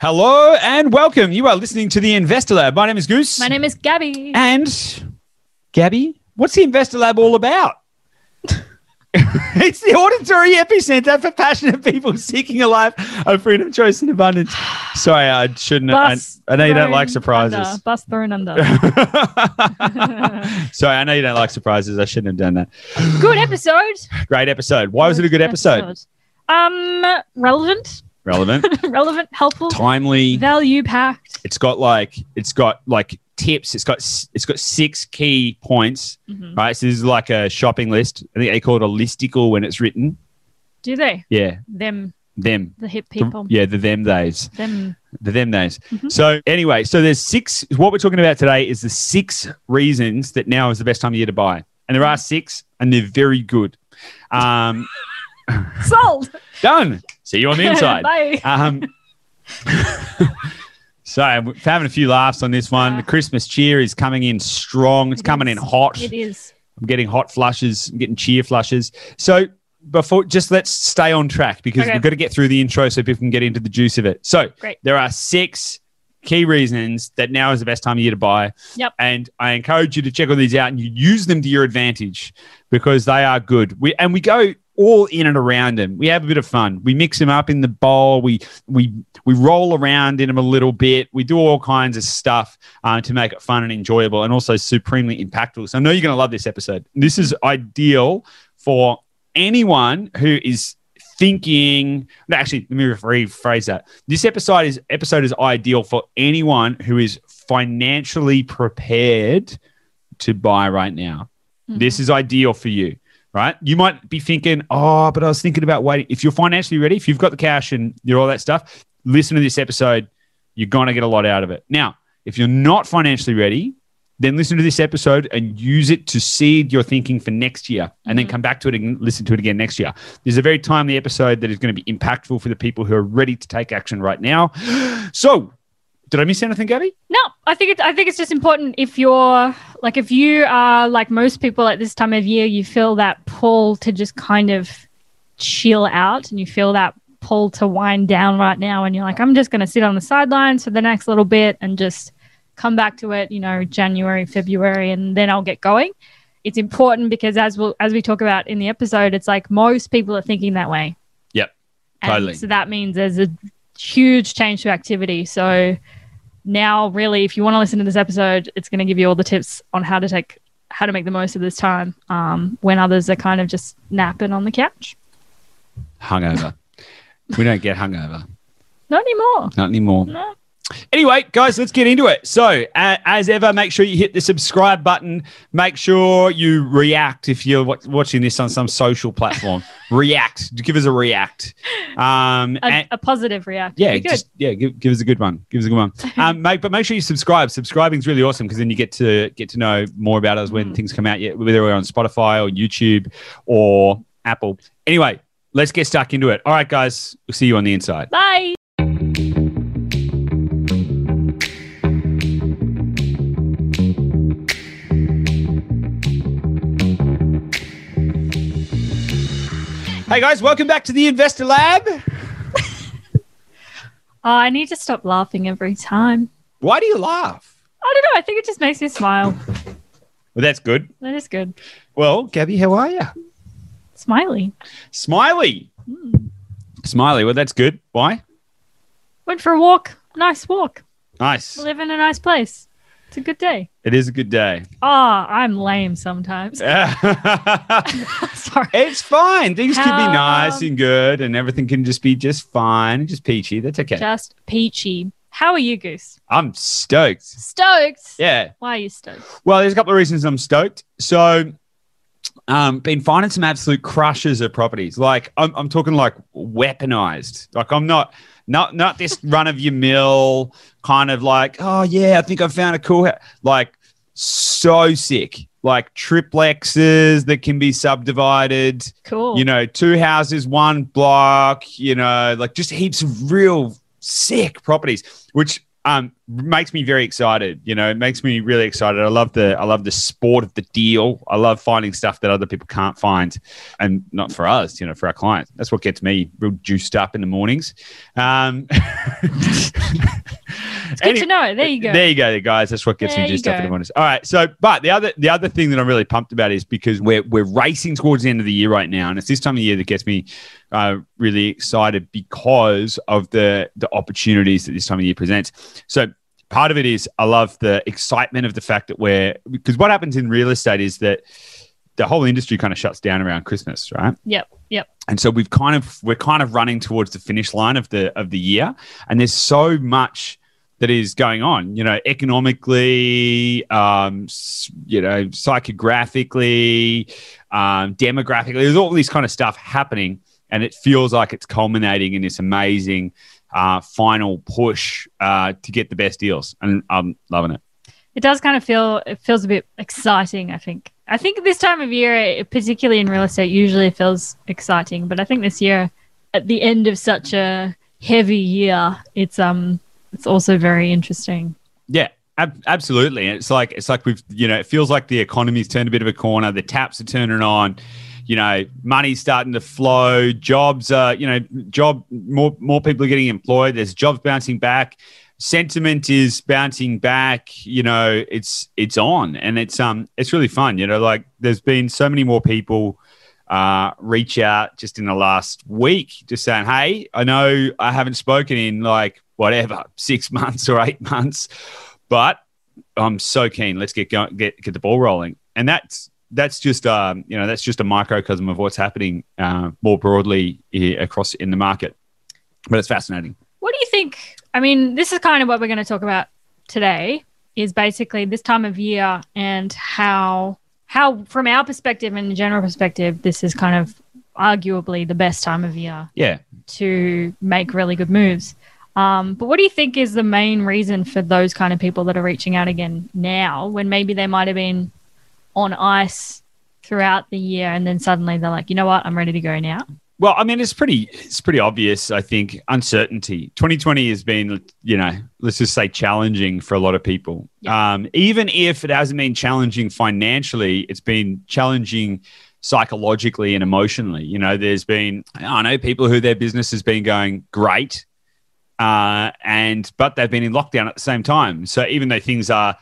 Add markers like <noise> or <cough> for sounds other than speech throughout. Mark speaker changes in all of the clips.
Speaker 1: Hello and welcome. You are listening to the Investor Lab. My name is Goose.
Speaker 2: My name is Gabby.
Speaker 1: And Gabby, what's the Investor Lab all about? <laughs> it's the auditory epicenter for passionate people seeking a life of freedom, choice, and abundance. Sorry, I shouldn't. I, I know you don't like surprises.
Speaker 2: Under. Bus thrown under. <laughs>
Speaker 1: Sorry, I know you don't like surprises. I shouldn't have done that.
Speaker 2: good episode.
Speaker 1: Great episode. Why was it a good episode?
Speaker 2: Um, relevant,
Speaker 1: Relevant, <laughs>
Speaker 2: relevant, helpful,
Speaker 1: timely.
Speaker 2: value packed.
Speaker 1: It's got like it's got like tips. It's got it's got six key points.
Speaker 2: Mhm.
Speaker 1: Right. So this is like a shopping list. I think they call it a listicle when it's written.
Speaker 2: Do they?
Speaker 1: Yeah,
Speaker 2: Them,
Speaker 1: them.
Speaker 2: the hip
Speaker 1: The-
Speaker 2: people.
Speaker 1: yeah, the them days.
Speaker 2: Them.
Speaker 1: The them days.
Speaker 2: Mhm.
Speaker 1: So anyway, so there's six. What we're talking about today is the six reasons that now is the best time of year to buy, and there are six, and they're very good. Um, <laughs>
Speaker 2: Sold.
Speaker 1: done. See you on the inside. <laughs>
Speaker 2: Bye.
Speaker 1: Um, <laughs> so I'm having a few laughs on this one.
Speaker 2: Yeah.
Speaker 1: The Christmas cheer is coming in strong. It's
Speaker 2: It
Speaker 1: coming
Speaker 2: is.
Speaker 1: in hot.
Speaker 2: It is.
Speaker 1: I'm getting hot flushes. I'm getting cheer flushes. So before, just let's stay on track because
Speaker 2: Okay.
Speaker 1: we've got to get through the intro so people can get into the juice of it. So
Speaker 2: Great.
Speaker 1: there are six key reasons that now is the best time of year to buy.
Speaker 2: Yep.
Speaker 1: And I encourage you to check all these out and you use them to your advantage because they are good. We and we go all in and around them. We have a bit of fun. We mix them up in the bowl. We we we roll around in them a little bit. We do all kinds of stuff uh, to make it fun and enjoyable, and also supremely impactful. So I know you're going to love this episode. This is ideal for anyone who is thinking. Actually, let me rephrase that. This episode is episode is ideal for anyone who is financially prepared to buy right now. This is ideal for you, right? You might be thinking, oh, but I was thinking about waiting. If you're financially ready, if you've got the cash and you're all that stuff, listen to this episode. You're going to get a lot out of it. Now, if you're not financially ready, then listen to this episode and use it to seed your thinking for next year and then
Speaker 2: Mhm.
Speaker 1: come back to it and listen to it again next year. This is a very timely episode that is going to be impactful for the people who are ready to take action right now. <gasps> So, did I miss anything, Gabby?
Speaker 2: No, I think it's I think it's just important if you're like if you are like most people at this time of year, you feel that pull to just kind of chill out and you feel that pull to wind down right now and you're like, I'm just gonna sit on the sidelines for the next little bit and just come back to it, you know, January, February, and then I'll get going. It's important because as we'll as we talk about in the episode, it's like most people are thinking that way.
Speaker 1: Yep,
Speaker 2: And
Speaker 1: totally.
Speaker 2: So that means there's a huge change to activity. So now really if you want to listen to this episode it's going to give you all the tips on how to take how to make the most of this time um, when others are kind of just napping on the couch
Speaker 1: Hungover. we don't get hungover.
Speaker 2: not anymore
Speaker 1: Not anymore.
Speaker 2: no.
Speaker 1: Anyway, guys, let's get into it. So, uh, as ever, make sure you hit the subscribe button. Make sure you react if you're wa- watching this on some social platform. <laughs> react. Give us a react. Um,
Speaker 2: a,
Speaker 1: and-
Speaker 2: a positive react.
Speaker 1: yeah,
Speaker 2: good.
Speaker 1: just yeah, give, give us a good one. Give us a good one. <laughs> Um, make, but make sure you subscribe. Subscribing is really awesome because then you get to get to know more about us when
Speaker 2: Mm.
Speaker 1: things come out. Whether we're on Spotify or YouTube or Apple. Anyway, let's get stuck into it. All right, guys, we'll see you on the inside.
Speaker 2: bye
Speaker 1: Hey guys, welcome back to the Investor Lab. <laughs>
Speaker 2: oh, i need to stop laughing every time
Speaker 1: Why do you laugh?
Speaker 2: i don't know i think it just makes me smile
Speaker 1: Well, that's good.
Speaker 2: that is good
Speaker 1: Well, Gabby, how are you?
Speaker 2: smiley
Speaker 1: Smiley.
Speaker 2: Mm.
Speaker 1: Smiley. Well, that's good. Why?
Speaker 2: went for a walk nice walk
Speaker 1: Nice.
Speaker 2: live in a nice place it's a good day
Speaker 1: It is a good day.
Speaker 2: oh i'm lame sometimes <laughs> <laughs> Sorry.
Speaker 1: it's fine. Things can be
Speaker 2: Um,
Speaker 1: nice and good, and everything can just be just fine, just peachy. That's okay.
Speaker 2: just peachy how are you goose
Speaker 1: I'm stoked.
Speaker 2: Stoked.
Speaker 1: Yeah.
Speaker 2: Why are you stoked?
Speaker 1: Well, there's a couple of reasons I'm stoked. So, um, been finding some absolute crushes of properties. Like I'm, I'm talking like weaponized. Like I'm not, not, not this run of your mill kind of like, oh yeah, I think I found a cool. house. Like so sick. Like triplexes that can be subdivided.
Speaker 2: Cool.
Speaker 1: You know, two houses, one block. You know, like just heaps of real sick properties, which um, makes me very excited. You know, it makes me really excited. I love the I love the sport of the deal. I love finding stuff that other people can't find, and not for us. You know, for our clients. That's what gets me real juiced up in the mornings. Um, <laughs>
Speaker 2: it's good to know. There you go.
Speaker 1: There you go, guys. That's what gets
Speaker 2: There
Speaker 1: me juiced up in the mornings. All right. So, but the other the other thing that I'm really pumped about is because we're we're racing towards the end of the year right now, and it's this time of year that gets me uh, really excited because of the the opportunities that this time of year presents. So part of it is I love the excitement of the fact that we're because what happens in real estate is that the whole industry kind of shuts down around Christmas, right?
Speaker 2: Yep. Yep.
Speaker 1: and so we've kind of we're kind of running towards the finish line of the of the year and there's so much that is going on you know economically um you know psychographically um demographically there's all this kind of stuff happening and it feels like it's culminating in this amazing uh final push uh to get the best deals and i'm loving it
Speaker 2: It does kind of feel it feels a bit exciting. I think. I think this time of year, it- particularly in real estate, usually feels exciting. But I think this year, at the end of such a heavy year, it's um it's also very interesting.
Speaker 1: Yeah, ab- absolutely. It's like it's like we've you know it feels like the economy's turned a bit of a corner. The taps are turning on. You know, money's starting to flow. Jobs are you know job more more people are getting employed. There's jobs bouncing back. Sentiment is bouncing back. You know, it's it's on and it's um it's really fun. You know, like there's been so many more people uh, reach out just in the last week, just saying, "Hey, I know I haven't spoken in like whatever <laughs> six months or eight months, but I'm so keen. Let's get going, get get the ball rolling." And that's that's just um, you know that's just a microcosm of what's happening uh, more broadly here across in the market. But it's fascinating.
Speaker 2: What do you think? I mean, this is kind of what we're going to talk about today. Is basically this time of year and how how from our perspective and the general perspective, this is kind of arguably the best time of year
Speaker 1: Yeah,
Speaker 2: to make really good moves. Um, but what do you think is the main reason for those kind of people that are reaching out again now when maybe they might have been on ice throughout the year and then suddenly they're like, you know what, I'm ready to go now?
Speaker 1: Well, I mean, it's pretty it's pretty obvious. I think uncertainty. 2020 has been, you know, let's just say challenging for a lot of people. Um, even if it hasn't been challenging financially, it's been challenging psychologically and emotionally. You know, there's been I know people who their business has been going great, uh, and but they've been in lockdown at the same time. So even though things are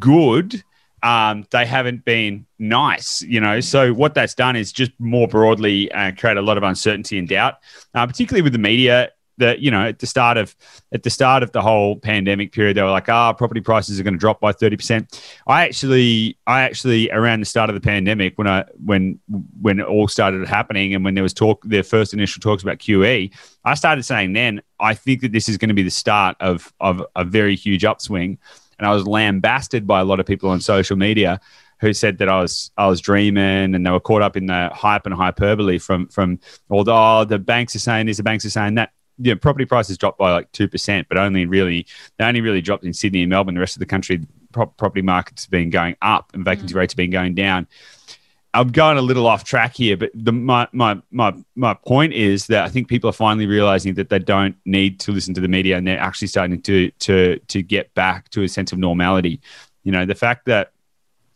Speaker 1: good, um, they haven't been nice, you know. So what that's done is just more broadly uh, create a lot of uncertainty and doubt, uh, particularly with the media. That you know, at the start of at the start of the whole pandemic period, they were like, "Ah, property prices are going to drop by thirty percent." I actually, I actually, around the start of the pandemic, when I when when it all started happening, and when there was talk, their first initial talks about QE, I started saying then, I think that this is going to be the start of of a very huge upswing and I was lambasted by a lot of people on social media who said that I was I was dreaming and they were caught up in the hype and hyperbole from from although the oh, the banks are saying this, the banks are saying that. You know, property prices dropped by like two percent, but only really they only really dropped in Sydney and Melbourne. The rest of the country, pro- property markets have been going up and vacancy mm. rates have been going down. I'm going a little off track here, but the, my, my my my point is that I think people are finally realizing that they don't need to listen to the media, and they're actually starting to to to get back to a sense of normality. You know, the fact that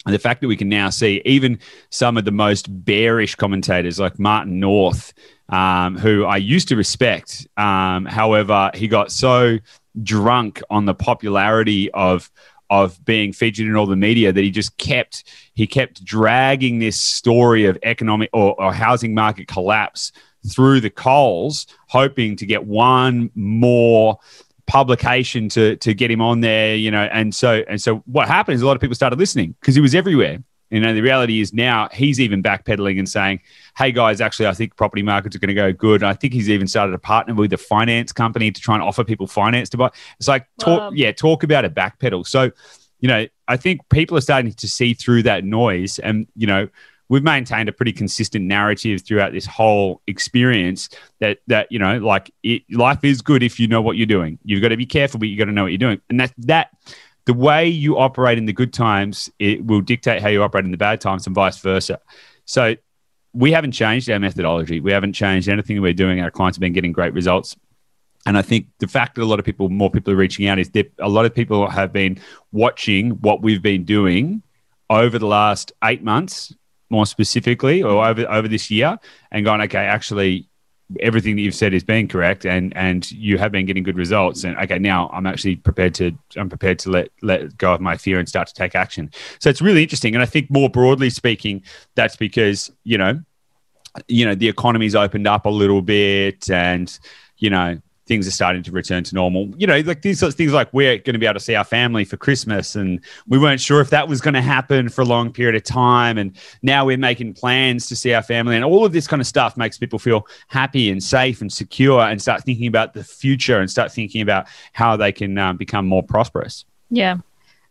Speaker 1: the fact that we can now see even some of the most bearish commentators like Martin North, um, who I used to respect. Um, however, he got so drunk on the popularity of of being featured in all the media that he just kept he kept dragging this story of economic or, or housing market collapse through the coals, hoping to get one more publication to to get him on there, you know. And so and so what happened is a lot of people started listening because he was everywhere. You know, the reality is now he's even backpedaling and saying, "Hey guys, actually, I think property markets are going to go good." And I think he's even started to partner with a finance company to try and offer people finance to buy. It's like talk,
Speaker 2: Wow.
Speaker 1: yeah, talk about a backpedal. So, you know, I think people are starting to see through that noise, and you know, we've maintained a pretty consistent narrative throughout this whole experience that that you know like it, life is good if you know what you're doing you've got to be careful but you've got to know what you're doing and that that the way you operate in the good times it will dictate how you operate in the bad times and vice versa. So we haven't changed our methodology. We haven't changed anything we're doing. Our clients have been getting great results. And I think the fact that a lot of people, more people are reaching out, is that a lot of people have been watching what we've been doing over the last eight months, more specifically, or over over this year, and going, okay, actually, everything that you've said is being correct, and and you have been getting good results. And okay, now I'm actually prepared to I'm prepared to let let go of my fear and start to take action. So it's really interesting, and I think more broadly speaking, that's because you know, you know, the economy's opened up a little bit, and you know things are starting to return to normal. You know, like these sorts of things like we're going to be able to see our family for Christmas and we weren't sure if that was going to happen for a long period of time. And now we're making plans to see our family and all of this kind of stuff makes people feel happy and safe and secure and start thinking about the future and start thinking about how they can um, become more prosperous.
Speaker 2: Yeah.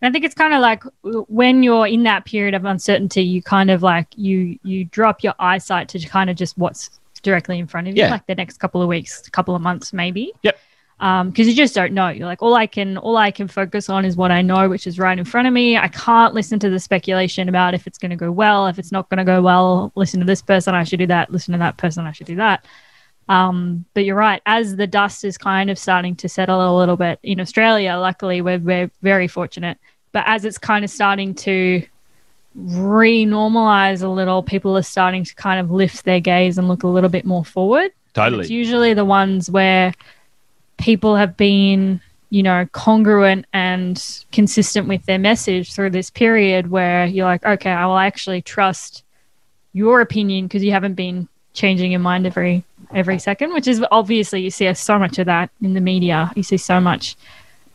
Speaker 2: I think it's kind of like when you're in that period of uncertainty, you kind of like you you drop your eyesight to kind of just what's directly in front of you,
Speaker 1: Yeah.
Speaker 2: like the next couple of weeks, couple of months, maybe.
Speaker 1: Yep.
Speaker 2: Um, because you just don't know. You're like, all I can, all I can focus on is what I know, which is right in front of me. I can't listen to the speculation about if it's going to go well, if it's not going to go well. Listen to this person, I should do that. Listen to that person, I should do that. Um, but you're right. As the dust is kind of starting to settle a little bit in Australia, luckily we're we're very fortunate. But as it's kind of starting to re-normalize a little, people are starting to kind of lift their gaze and look a little bit more forward.
Speaker 1: Totally.
Speaker 2: It's usually the ones where people have been, you know, congruent and consistent with their message through this period where you're like, okay, I will actually trust your opinion because you haven't been changing your mind every every second, which is obviously you see so much of that in the media. You see so much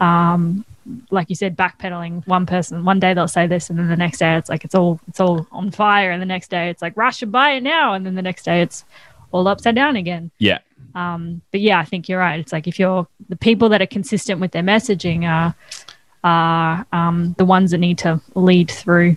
Speaker 2: um like you said, backpedaling one person. One day they'll say this, and then the next day it's like it's all it's all on fire, and the next day it's like rush and buy it now, and then the next day it's all upside down again.
Speaker 1: Yeah.
Speaker 2: Um, but yeah, I think you're right. It's like if you're the people that are consistent with their messaging are are um, the ones that need to lead through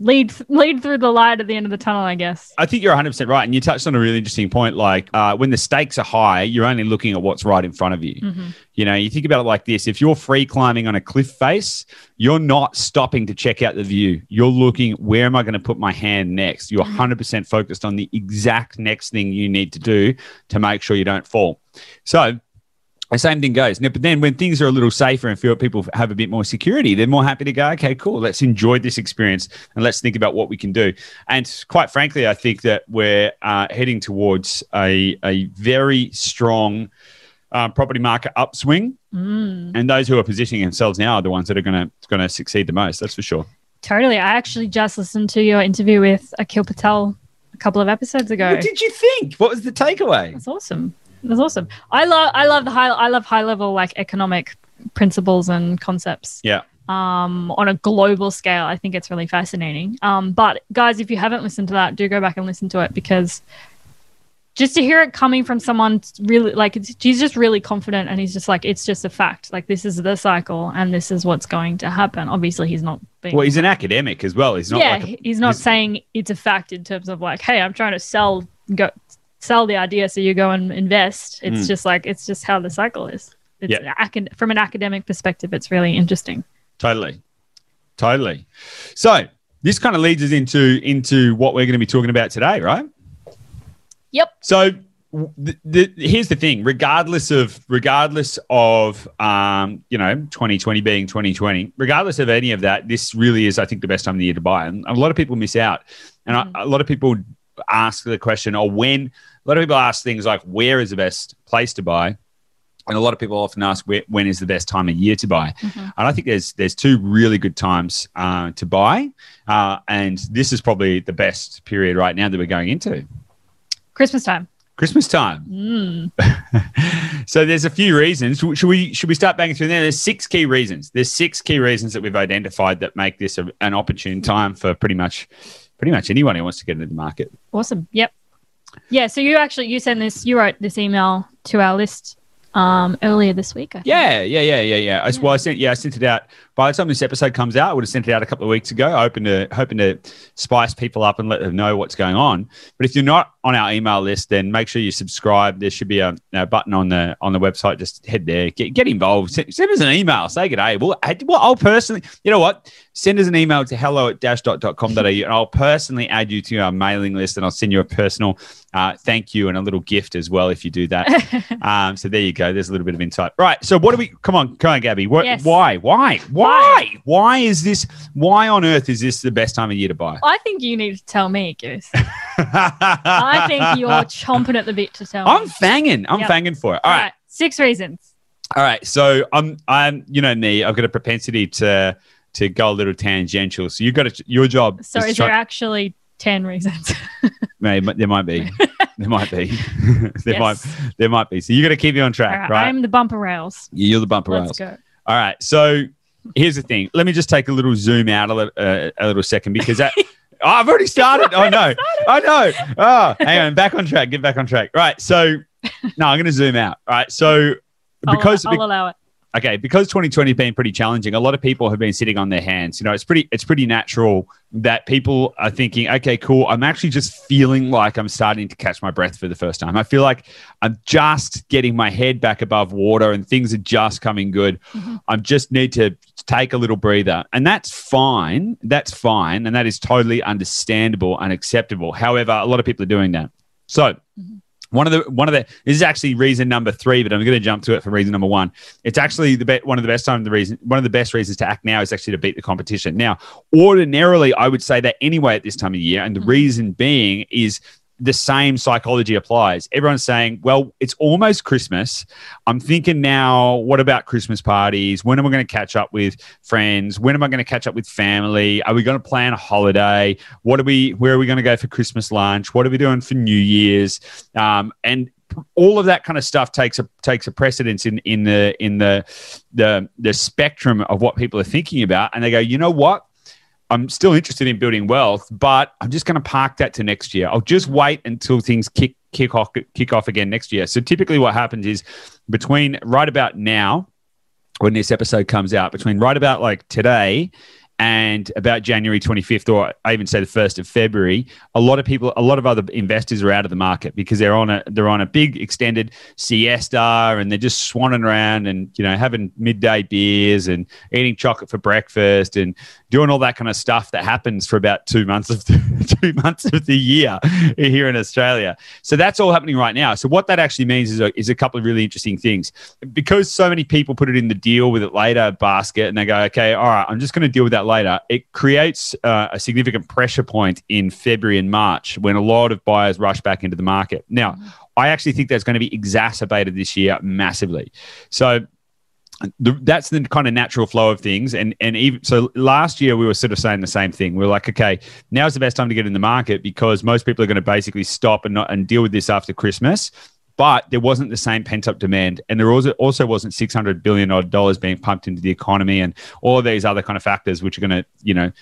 Speaker 2: lead lead through the light at the end of the tunnel, I guess.
Speaker 1: I think you're 100% right. And you touched on a really interesting point. Like uh, when the stakes are high, you're only looking at what's right in front of you.
Speaker 2: Mhm.
Speaker 1: You know, you think about it like this if you're free climbing on a cliff face, you're not stopping to check out the view. You're looking, where am I going to put my hand next? You're 100% focused on the exact next thing you need to do to make sure you don't fall. So, the same thing goes. Now, But then when things are a little safer and feel people have a bit more security, they're more happy to go, okay, cool, let's enjoy this experience and let's think about what we can do. And quite frankly, I think that we're uh, heading towards a, a very strong uh, property market upswing.
Speaker 2: Mm,
Speaker 1: And those who are positioning themselves now are the ones that are going to going to succeed the most. That's for sure.
Speaker 2: totally. I actually just listened to your interview with Akhil Patel a couple of episodes ago.
Speaker 1: What did you think? What was the takeaway?
Speaker 2: That's awesome. That's awesome. I love I love the high I love high level like economic principles and concepts.
Speaker 1: Yeah.
Speaker 2: Um, on a global scale, I think it's really fascinating. Um, but guys, if you haven't listened to that, do go back and listen to it because just to hear it coming from someone really like it's, he's just really confident and he's just like it's just a fact. Like this is the cycle and this is what's going to happen. Obviously, he's not being
Speaker 1: Well, he's an academic as well. He's not
Speaker 2: yeah,
Speaker 1: like a,
Speaker 2: he's not
Speaker 1: he's-
Speaker 2: saying it's a fact in terms of like, hey, I'm trying to sell go sell the idea so you go and invest. It's
Speaker 1: Mm.
Speaker 2: just like it's just how the cycle is. It's acad- from an academic perspective, it's really interesting.
Speaker 1: Totally. Totally. So this kind of leads us into into what we're going to be talking about today, right?
Speaker 2: Yep.
Speaker 1: So the, the, here's the thing: regardless of regardless of um, you know 2020 being 2020, regardless of any of that, this really is, I think, the best time of the year to buy. And a lot of people miss out, and
Speaker 2: Mhm.
Speaker 1: a, a lot of people ask the question, or when. A lot of people ask things like, "Where is the best place to buy?" And a lot of people often ask, where, "When is the best time of year to buy?"
Speaker 2: Mhm.
Speaker 1: And I think there's there's two really good times uh, to buy, uh, and this is probably the best period right now that we're going into
Speaker 2: Christmas time.
Speaker 1: Christmas time.
Speaker 2: Mm. <laughs>
Speaker 1: so there's a few reasons. Should we should we start banging through there? There's six key reasons. There's six key reasons that we've identified that make this a, an opportune time for pretty much pretty much anyone who wants to get into the market.
Speaker 2: Awesome. Yep. Yeah. So you actually you sent this. You wrote this email to our list um, earlier this week. I think.
Speaker 1: Yeah, yeah, yeah, yeah, yeah. I, well, I sent yeah, I sent it out. By the time this episode comes out, I would have sent it out a couple of weeks ago, hoping to hoping to spice people up and let them know what's going on. But if you're not on our email list, then make sure you subscribe. There should be a, a button on the on the website. Just head there, get get involved. Send, send us an email. Say good day. Well, I, well, I'll personally, you know what? Send us an email to hello at dashdot dot com dot au, and I'll personally add you to our mailing list, and I'll send you a personal uh, thank you and a little gift as well if you do that. <laughs> um, so there you go. There's a little bit of insight. Right. So what do we? Come on, come on, Gabby. What,
Speaker 2: Yes.
Speaker 1: Why? Why? Why? Why Why is this? Why on earth is this the best time of year to buy?
Speaker 2: I think you need to tell me, Goose. <laughs> I think you're chomping at the bit to tell
Speaker 1: I'm
Speaker 2: me.
Speaker 1: fanging. I'm
Speaker 2: Yep.
Speaker 1: fanging for it. All right.
Speaker 2: Six reasons.
Speaker 1: All right. So I'm I'm you know me, I've got a propensity to to go a little tangential. So you've got to, your job
Speaker 2: So
Speaker 1: is
Speaker 2: is
Speaker 1: try-
Speaker 2: there actually 10 reasons? <laughs>
Speaker 1: Maybe there might be. <laughs> there might be. there
Speaker 2: Yes.
Speaker 1: might there might be. So you got to keep me on track,
Speaker 2: right,
Speaker 1: right?
Speaker 2: I'm the bumper rails.
Speaker 1: You're the bumper
Speaker 2: Let's
Speaker 1: rails.
Speaker 2: go.
Speaker 1: All right. So here's the thing. Let me just take a little zoom out a, li- uh, a little second because that. Oh, <laughs> I've already started. I know. I know. Oh, hang on. Back on track. Get back on track. Right. So, no, I'm going to zoom out. All right. So,
Speaker 2: I'll-
Speaker 1: because
Speaker 2: I'll, allow it.
Speaker 1: Okay, because 2020 has been pretty challenging, a lot of people have been sitting on their hands. You know, it's pretty it's pretty natural that people are thinking, okay, cool. I'm actually just feeling like I'm starting to catch my breath for the first time. I feel like I'm just getting my head back above water and things are just coming good.
Speaker 2: Mhm.
Speaker 1: I just need to take a little breather. And that's fine. That's fine. And that is totally understandable and acceptable. However, a lot of people are doing that. So
Speaker 2: Mhm.
Speaker 1: One of the one of the this is actually reason number three, but I'm going to jump to it for reason number one. It's actually the be- one of the best time the reason one of the best reasons to act now is actually to beat the competition. Now, ordinarily, I would say that anyway at this time of year, and the
Speaker 2: Mhm.
Speaker 1: reason being is the same psychology applies. Everyone's saying, well, it's almost Christmas. I'm thinking now, what about Christmas parties? When am I going to catch up with friends? When am I going to catch up with family? Are we going to plan a holiday? What are we, where are we going to go for Christmas lunch? What are we doing for New Year's? Um, and all of that kind of stuff takes a takes a precedence in in the in the the the spectrum of what people are thinking about and they go you know what I'm still interested in building wealth, but I'm just going to park that to next year. I'll just wait until things kick kick off kick off again next year. So typically, what happens is between right about now, when this episode comes out, between right about like today and about January 25th, or I even say the first of February, a lot of people, a lot of other investors are out of the market because they're on a they're on a big extended siesta and they're just swanning around and you know having midday beers and eating chocolate for breakfast and doing all that kind of stuff that happens for about two months of the, <laughs> two months of the year here in Australia. So that's all happening right now. So what that actually means is a, is a couple of really interesting things because so many people put it in the deal with it later basket and they go, okay, all right, I'm just going to deal with that later. It creates uh, a significant pressure point in February and March when a lot of buyers rush back into the market. Now, I actually think that's going to be exacerbated this year massively. So the, that's the kind of natural flow of things. And and even so, last year we were sort of saying the same thing. We are like, okay, now's the best time to get in the market because most people are going to basically stop and not and deal with this after Christmas. But there wasn't the same pent up demand, and there also also wasn't six hundred billion odd dollars being pumped into the economy, and all these other kind of factors which are going to you know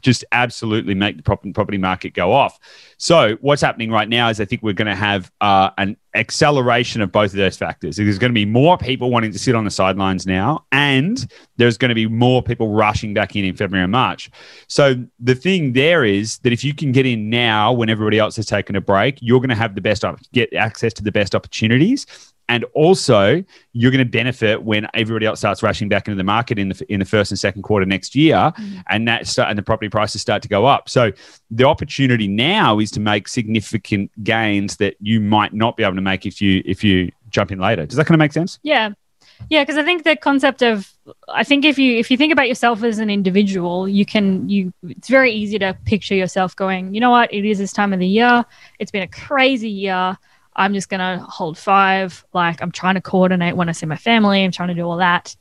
Speaker 1: just absolutely make the property market go off. So what's happening right now is I think we're going to have uh, an acceleration of both of those factors. There's going to be more people wanting to sit on the sidelines now, and there's going to be more people rushing back in in February and March. So the thing there is that if you can get in now when everybody else has taken a break, you're going to have the best op- get access to the best opportunities. And also, you're going to benefit when everybody else starts rushing back into the market in the in the first and second quarter next year, mm. and that start, and the property prices start to go up. So the opportunity now is to make significant gains that you might not be able to make if you if you jump in later. Does that kind of make sense?
Speaker 2: Yeah. Yeah, because I think the concept of I think if you if you think about yourself as an individual, you can you it's very easy to picture yourself going, you know what, it is this time of the year. It's been a crazy year. I'm just gonna hold five. Like I'm trying to coordinate when I see my family. I'm trying to do all that.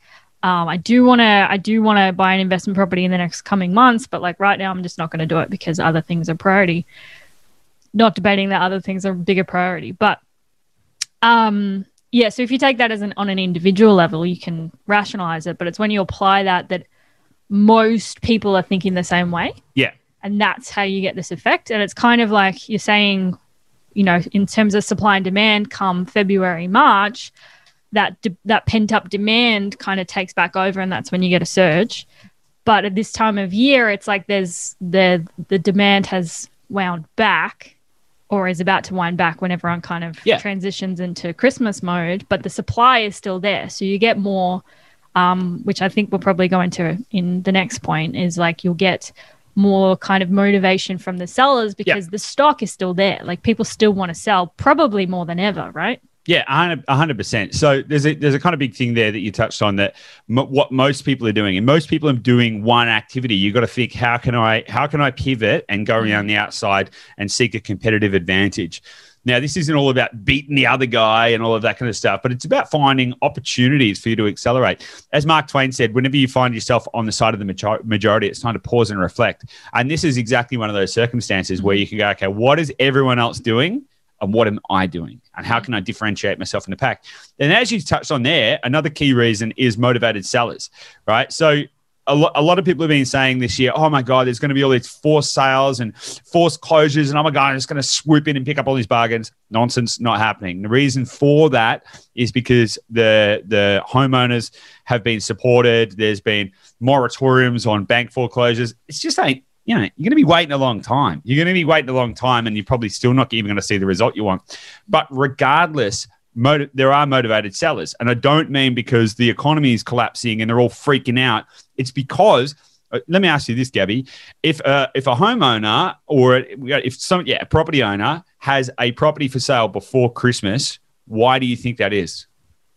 Speaker 2: Um, I do want to I do want to buy an investment property in the next coming months, but like right now, I'm just not going to do it because other things are priority. Not debating that other things are bigger priority, but um, yeah. So if you take that as an on an individual level, you can rationalize it. But it's when you apply that that most people are thinking the same way.
Speaker 1: Yeah.
Speaker 2: And that's how you get this effect. And it's kind of like you're saying, you know, in terms of supply and demand, come February, March, that de- that pent up demand kind of takes back over, and that's when you get a surge. But at this time of year, it's like there's the the demand has wound back, or is about to wind back when everyone kind of
Speaker 1: Yeah.
Speaker 2: transitions into Christmas mode. But the supply is still there, so you get more, um, which I think we'll probably go into in the next point. Is like you'll get more kind of motivation from the sellers because the stock is still there. Like people still want to sell, probably more than ever, right?
Speaker 1: Yeah, hundred percent. So there's a there's a kind of big thing there that you touched on that m- what most people are doing, and most people are doing one activity. You've got to think how can I how can I pivot and go mm-hmm. around the outside and seek a competitive advantage. Now, this isn't all about beating the other guy and all of that kind of stuff, but it's about finding opportunities for you to accelerate. As Mark Twain said, whenever you find yourself on the side of the majority, it's time to pause and reflect. And this is exactly one of those circumstances where mm-hmm. you can go, okay, what is everyone else doing? And what am I doing? And how mm. can I differentiate myself in the pack? And as you touched on there, another key reason is motivated sellers, right? So a, lo- a lot of people have been saying this year, oh my God, there's going to be all these forced sales and forced closures. And oh my God, I'm just going to swoop in and pick up all these bargains. Nonsense, not happening. The reason for that is because the, the homeowners have been supported. There's been moratoriums on bank foreclosures. It's just ain't, you know, you're going to be waiting a long time. You're going to be waiting a long time and you're probably still not even going to see the result you want. But regardless, Motiv- there are motivated sellers. And I don't mean because the economy is collapsing and they're all freaking out. It's because uh, let me ask you this, Gabby: if uh, if a homeowner or if some yeah a property owner has a property for sale before Christmas, why do you think that is?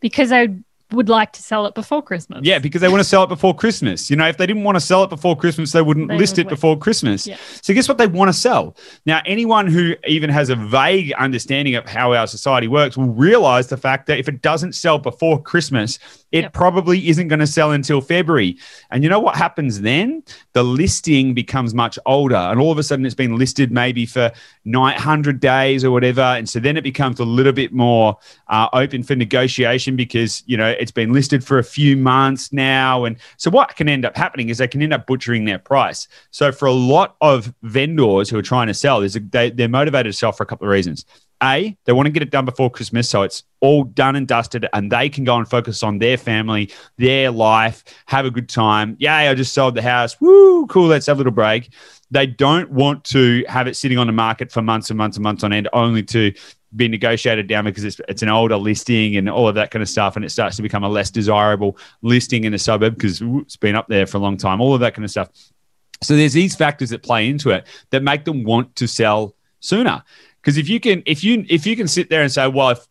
Speaker 2: Because they would like to sell it before Christmas.
Speaker 1: Yeah, because they want to sell it before Christmas. You know, if they didn't want to sell it before Christmas, they wouldn't they list would it wait. before Christmas. Yeah. So guess what they want to sell? Now, anyone who even has a vague understanding of how our society works will realize the fact that if it doesn't sell before Christmas, it yep. probably isn't going to sell until February. And you know what happens then? The listing becomes much older, and all of a sudden it's been listed maybe for 900 days or whatever. And so then it becomes a little bit more uh, open for negotiation because, you know, it's been listed for a few months now. And so what can end up happening is they can end up butchering their price. So for a lot of vendors who are trying to sell, a, they, they're motivated to sell for a couple of reasons. A, they want to get it done before Christmas. So it's all done and dusted and they can go and focus on their family, their life, have a good time. Yay, I just sold the house. Woo, cool. Let's have a little break. They don't want to have it sitting on the market for months and months and months on end, only to be negotiated down because it's, it's an older listing and all of that kind of stuff. And it starts to become a less desirable listing in a suburb because it's been up there for a long time, all of that kind of stuff. So there's these factors that play into it that make them want to sell sooner. Because if you can, if you if you can sit there and say, well, if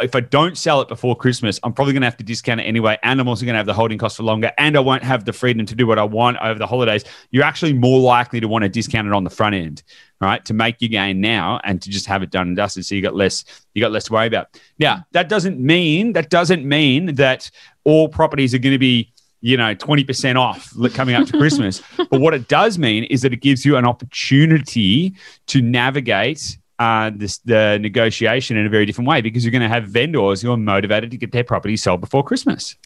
Speaker 1: if I don't sell it before Christmas, I'm probably going to have to discount it anyway, and I'm also going to have the holding cost for longer, and I won't have the freedom to do what I want over the holidays. You're actually more likely to want to discount it on the front end, right, to make your gain now and to just have it done and dusted, so you got less you got less to worry about. Now, mm. that doesn't mean that doesn't mean that all properties are going to be you know 20% off coming up to christmas <laughs> but what it does mean is that it gives you an opportunity to navigate uh, this, the negotiation in a very different way because you're going to have vendors who are motivated to get their property sold before Christmas.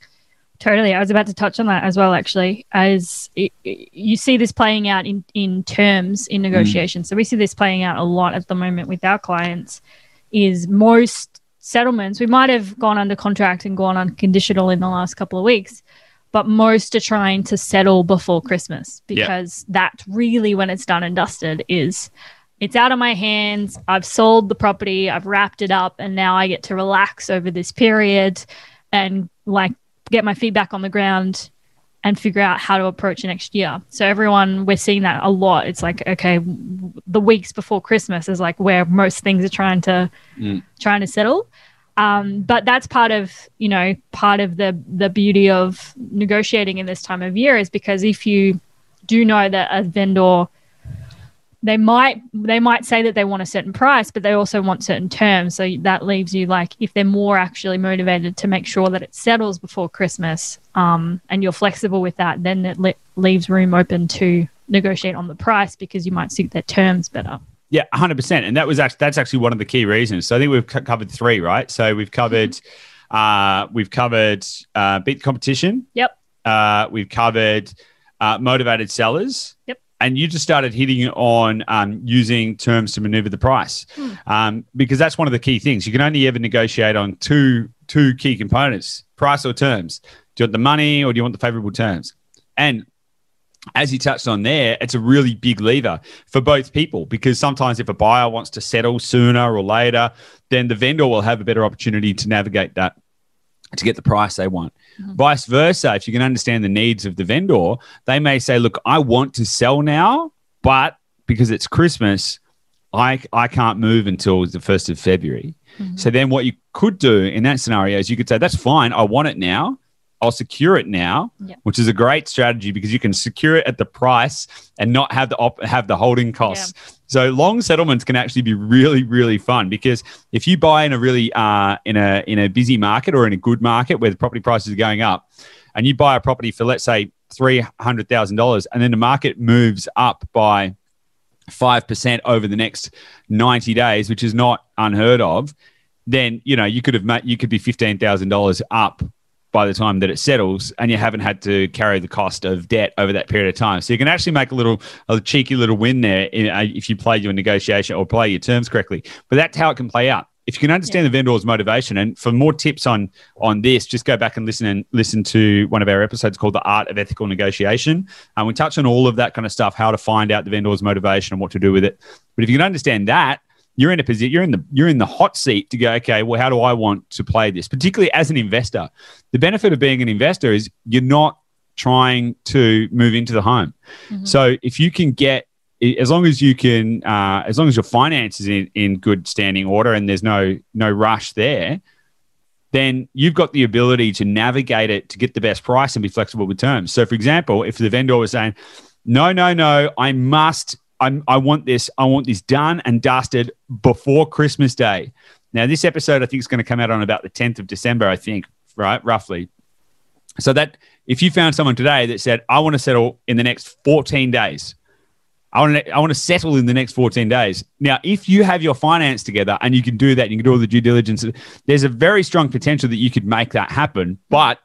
Speaker 2: Totally. I was about to touch on that as well, actually, as it, you see this playing out in, in terms in negotiations. Mm. So we see this playing out a lot at the moment with our clients is most settlements, we might have gone under contract and gone unconditional in the last couple of weeks, but most are trying to settle before Christmas because yep. that really, when it's done and dusted, is – it's out of my hands. I've sold the property, I've wrapped it up, and now I get to relax over this period and like get my feet back on the ground and figure out how to approach next year. So everyone, we're seeing that a lot. It's like okay, the weeks before Christmas is like where most things are trying to mm. trying to settle. Um, but that's part of you know part of the the beauty of negotiating in this time of year is because if you do know that a vendor they might they might say that they want a certain price but they also want certain terms. So that leaves you like if they're more actually motivated to make sure that it settles before christmas um, and you're flexible with that then it le- leaves room open to negotiate on the price because you might suit their terms better.
Speaker 1: Yeah 100% and that was actually that's actually one of the key reasons. So i think we've c- covered three right? So we've covered mm-hmm. uh, we've covered uh, beat competition.
Speaker 2: Yep.
Speaker 1: Uh, we've covered uh, motivated sellers.
Speaker 2: Yep
Speaker 1: and you just started hitting on um, using terms to maneuver the price mm. um, because that's one of the key things. You can only ever negotiate on two two key components: price or terms. Do you want the money or do you want the favorable terms? And as you touched on there, it's a really big lever for both people because sometimes if a buyer wants to settle sooner or later, then the vendor will have a better opportunity to navigate that to get the price they want. Mm-hmm. Vice versa, if you can understand the needs of the vendor, they may say, "Look, I want to sell now, but because it's Christmas, I I can't move until the first of February." Mm-hmm. So then, what you could do in that scenario is you could say, "That's fine. I want it now. I'll secure it now,"
Speaker 2: Yeah.
Speaker 1: which is a great strategy because you can secure it at the price and not have the op- have the holding costs. So long settlements can actually be really really fun because if you buy in a really uh, in a in a busy market or in a good market where the property prices are going up, and you buy a property for let's say three hundred thousand dollars, and then the market moves up by five percent over the next ninety days, which is not unheard of, then you know you could have made you could be fifteen thousand dollars up by the time that it settles, and you haven't had to carry the cost of debt over that period of time. So you can actually make a little a cheeky little win there in, uh, if you play your negotiation or play your terms correctly. But that's how it can play out. If you can understand the vendor's motivation, and for more tips on on this, just go back and listen and listen to one of our episodes called "The Art of Ethical Negotiation." And we touch on all of that kind of stuff, how to find out the vendor's motivation and what to do with it. But if you can understand that, you're in a position you're in the you're in the hot seat to go okay well how do i want to play this? Particularly as an investor the benefit of being an investor is you're not trying to move into the home. So if you can get as long as you can uh, as long as your finances in, in good standing order and there's no no rush there then you've got the ability to navigate it to get the best price and be flexible with terms. So for example if the vendor was saying no no no i must I'm, I want this. I want this done and dusted before Christmas Day. Now, this episode I think is going to come out on about the 10th of December. I think, right, roughly. So that if you found someone today that said, "I want to settle in the next 14 days," I want to I want to settle in the next 14 days. Now, if you have your finance together and you can do that, you can do all the due diligence. There's a very strong potential that you could make that happen, but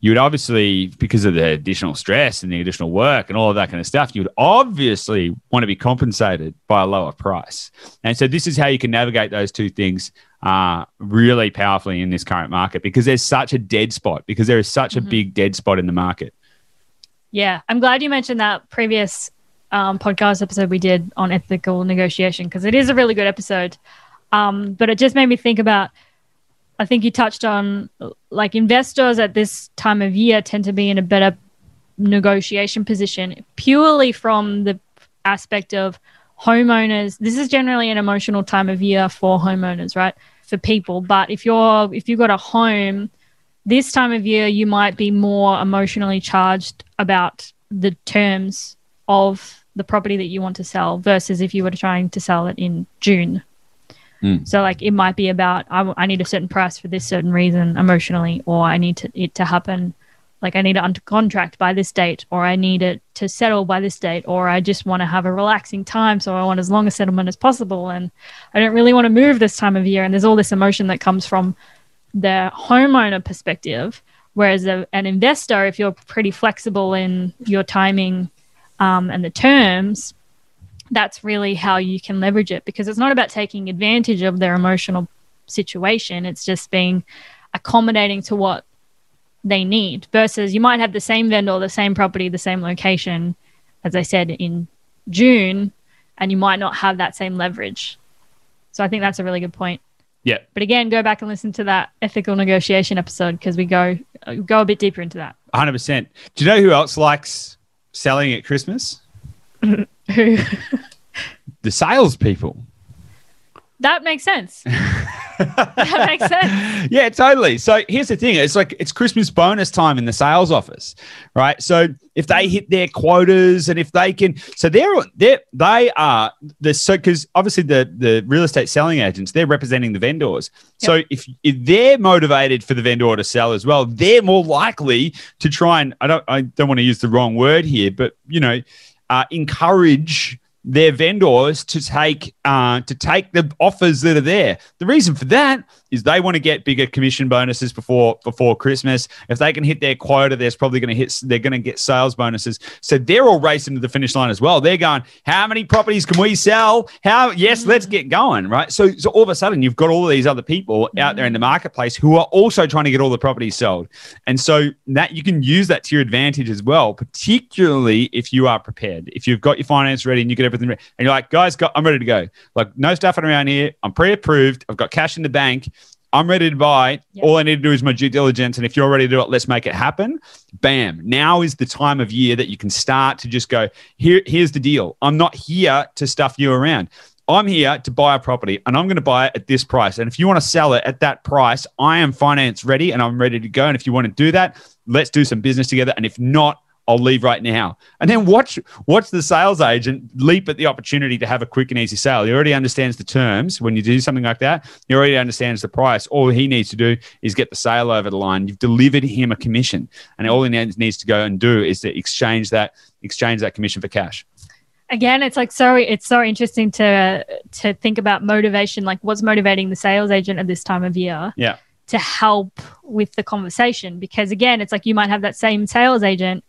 Speaker 1: you would obviously, because of the additional stress and the additional work and all of that kind of stuff, you would obviously want to be compensated by a lower price. And so, this is how you can navigate those two things uh, really powerfully in this current market because there's such a dead spot, because there is such a big dead spot in the market.
Speaker 2: Yeah, I'm glad you mentioned that previous um, podcast episode we did on ethical negotiation because it is a really good episode. Um, but it just made me think about. I think you touched on like investors at this time of year tend to be in a better negotiation position purely from the aspect of homeowners. This is generally an emotional time of year for homeowners, right? For people, but if you're if you've got a home this time of year you might be more emotionally charged about the terms of the property that you want to sell versus if you were trying to sell it in June.
Speaker 1: Mm.
Speaker 2: So like it might be about I, need a certain price for this certain reason emotionally, or I need to, it to happen, like I need it under contract by this date, or I need it to settle by this date, or I just want to have a relaxing time, so I want as long a settlement as possible, and I don't really want to move this time of year, and there's all this emotion that comes from the homeowner perspective. Whereas a, an investor, if you're pretty flexible in your timing um, and the terms, that's really how you can leverage it because it's not about taking advantage of their emotional situation. It's just being accommodating to what they need versus you might have the same vendor, the same property, the same location, as I said in June, and you might not have that same leverage. So I think that's a really good point.
Speaker 1: Yeah.
Speaker 2: But again, go back and listen to that ethical negotiation episode because we go go a bit deeper into that.
Speaker 1: 100%. Do you know who else likes selling at Christmas?
Speaker 2: Who <laughs>
Speaker 1: The salespeople.
Speaker 2: that makes sense. <laughs> that makes sense.
Speaker 1: yeah, totally. So here's the thing: it's like it's Christmas bonus time in the sales office, right? So if they hit their quotas and if they can, so they're they they are the so because obviously the the real estate selling agents they're representing the vendors. So if, if they're motivated for the vendor to sell as well, they're more likely to try and I don't I don't want to use the wrong word here, but you know, uh, encourage their vendors to take uh, to take the offers that are there. The reason for that is they want to get bigger commission bonuses before before Christmas. If they can hit their quota, there's probably going to hit. They're going to get sales bonuses. So they're all racing to the finish line as well. They're going, how many properties can we sell? How? Yes, let's mm. get going. Right. So so all of a sudden you've got all these other people out there in the mm. marketplace who are also trying to get all the properties sold, and so that you can use that to your advantage as well, particularly if you are prepared. If you've got your finance ready and you get everything ready, and you're like, guys, I'm ready to go. Like no stuffing around here. I'm pre-approved. I've got cash in the bank. I'm ready to buy.
Speaker 2: Yep.
Speaker 1: All I need to do is my due diligence. And if you're ready to do it, let's make it happen. Bam. Now is the time of year that you can start to just go, here, here's the deal. I'm not here to stuff you around. I'm here to buy a property and I'm going to buy it at this price. And if you want to sell it at that price, I am finance ready and I'm ready to go. And if you want to do that, let's do some business together. And if not, I'll leave right now. And then watch watch the sales agent leap at the opportunity to have a quick and easy sale. He already understands the terms. When you do something like that, he already understands the price. All he needs to do is get the sale over the line. You've delivered him a commission, and all he needs to go and do is to exchange that exchange that commission for cash.
Speaker 2: again it's like so it's so interesting to to think about motivation like what's motivating the sales agent at this time of year
Speaker 1: Yeah.
Speaker 2: to help with the conversation because again it's like you might have that same sales agent